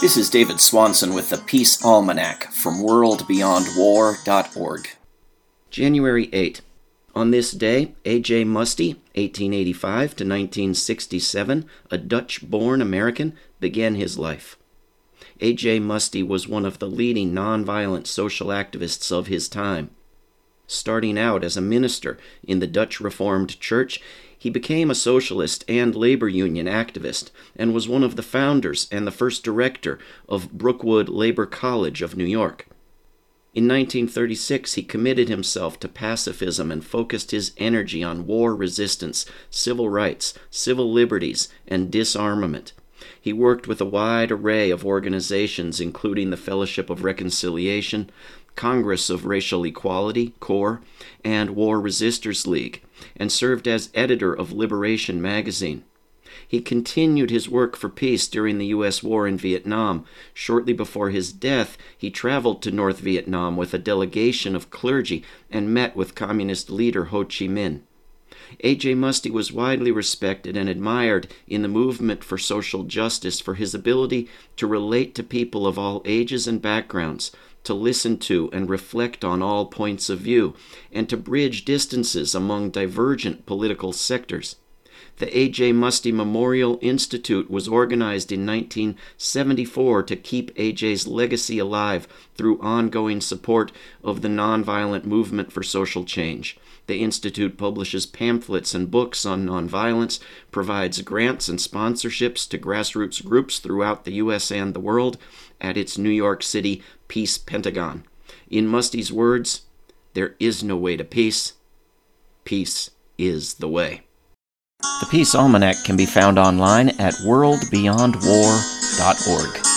This is David Swanson with the Peace Almanac from worldbeyondwar.org. January 8. On this day, A.J. Muste, 1885 to 1967, a Dutch born American, began his life. A.J. Muste was one of the leading nonviolent social activists of his time. Starting out as a minister in the Dutch Reformed Church, he became a socialist and labor union activist and was one of the founders and the first director of Brookwood Labor College of New York. In 1936, he committed himself to pacifism and focused his energy on war resistance, civil rights, civil liberties, and disarmament. He worked with a wide array of organizations, including the Fellowship of Reconciliation, Congress of Racial Equality, CORE, and War Resisters League, and served as editor of Liberation magazine. He continued his work for peace during the U.S. war in Vietnam. Shortly before his death, he traveled to North Vietnam with a delegation of clergy and met with Communist leader Ho Chi Minh. A.J. Muste was widely respected and admired in the movement for social justice for his ability to relate to people of all ages and backgrounds, to listen to and reflect on all points of view, and to bridge distances among divergent political sectors. The A.J. Muste Memorial Institute was organized in 1974 to keep A.J.'s legacy alive through ongoing support of the nonviolent movement for social change. The Institute publishes pamphlets and books on nonviolence, provides grants and sponsorships to grassroots groups throughout the U.S. and the world at its New York City Peace Pentagon. In Muste's words, there is no way to peace. Peace is the way. The Peace Almanac can be found online at worldbeyondwar.org.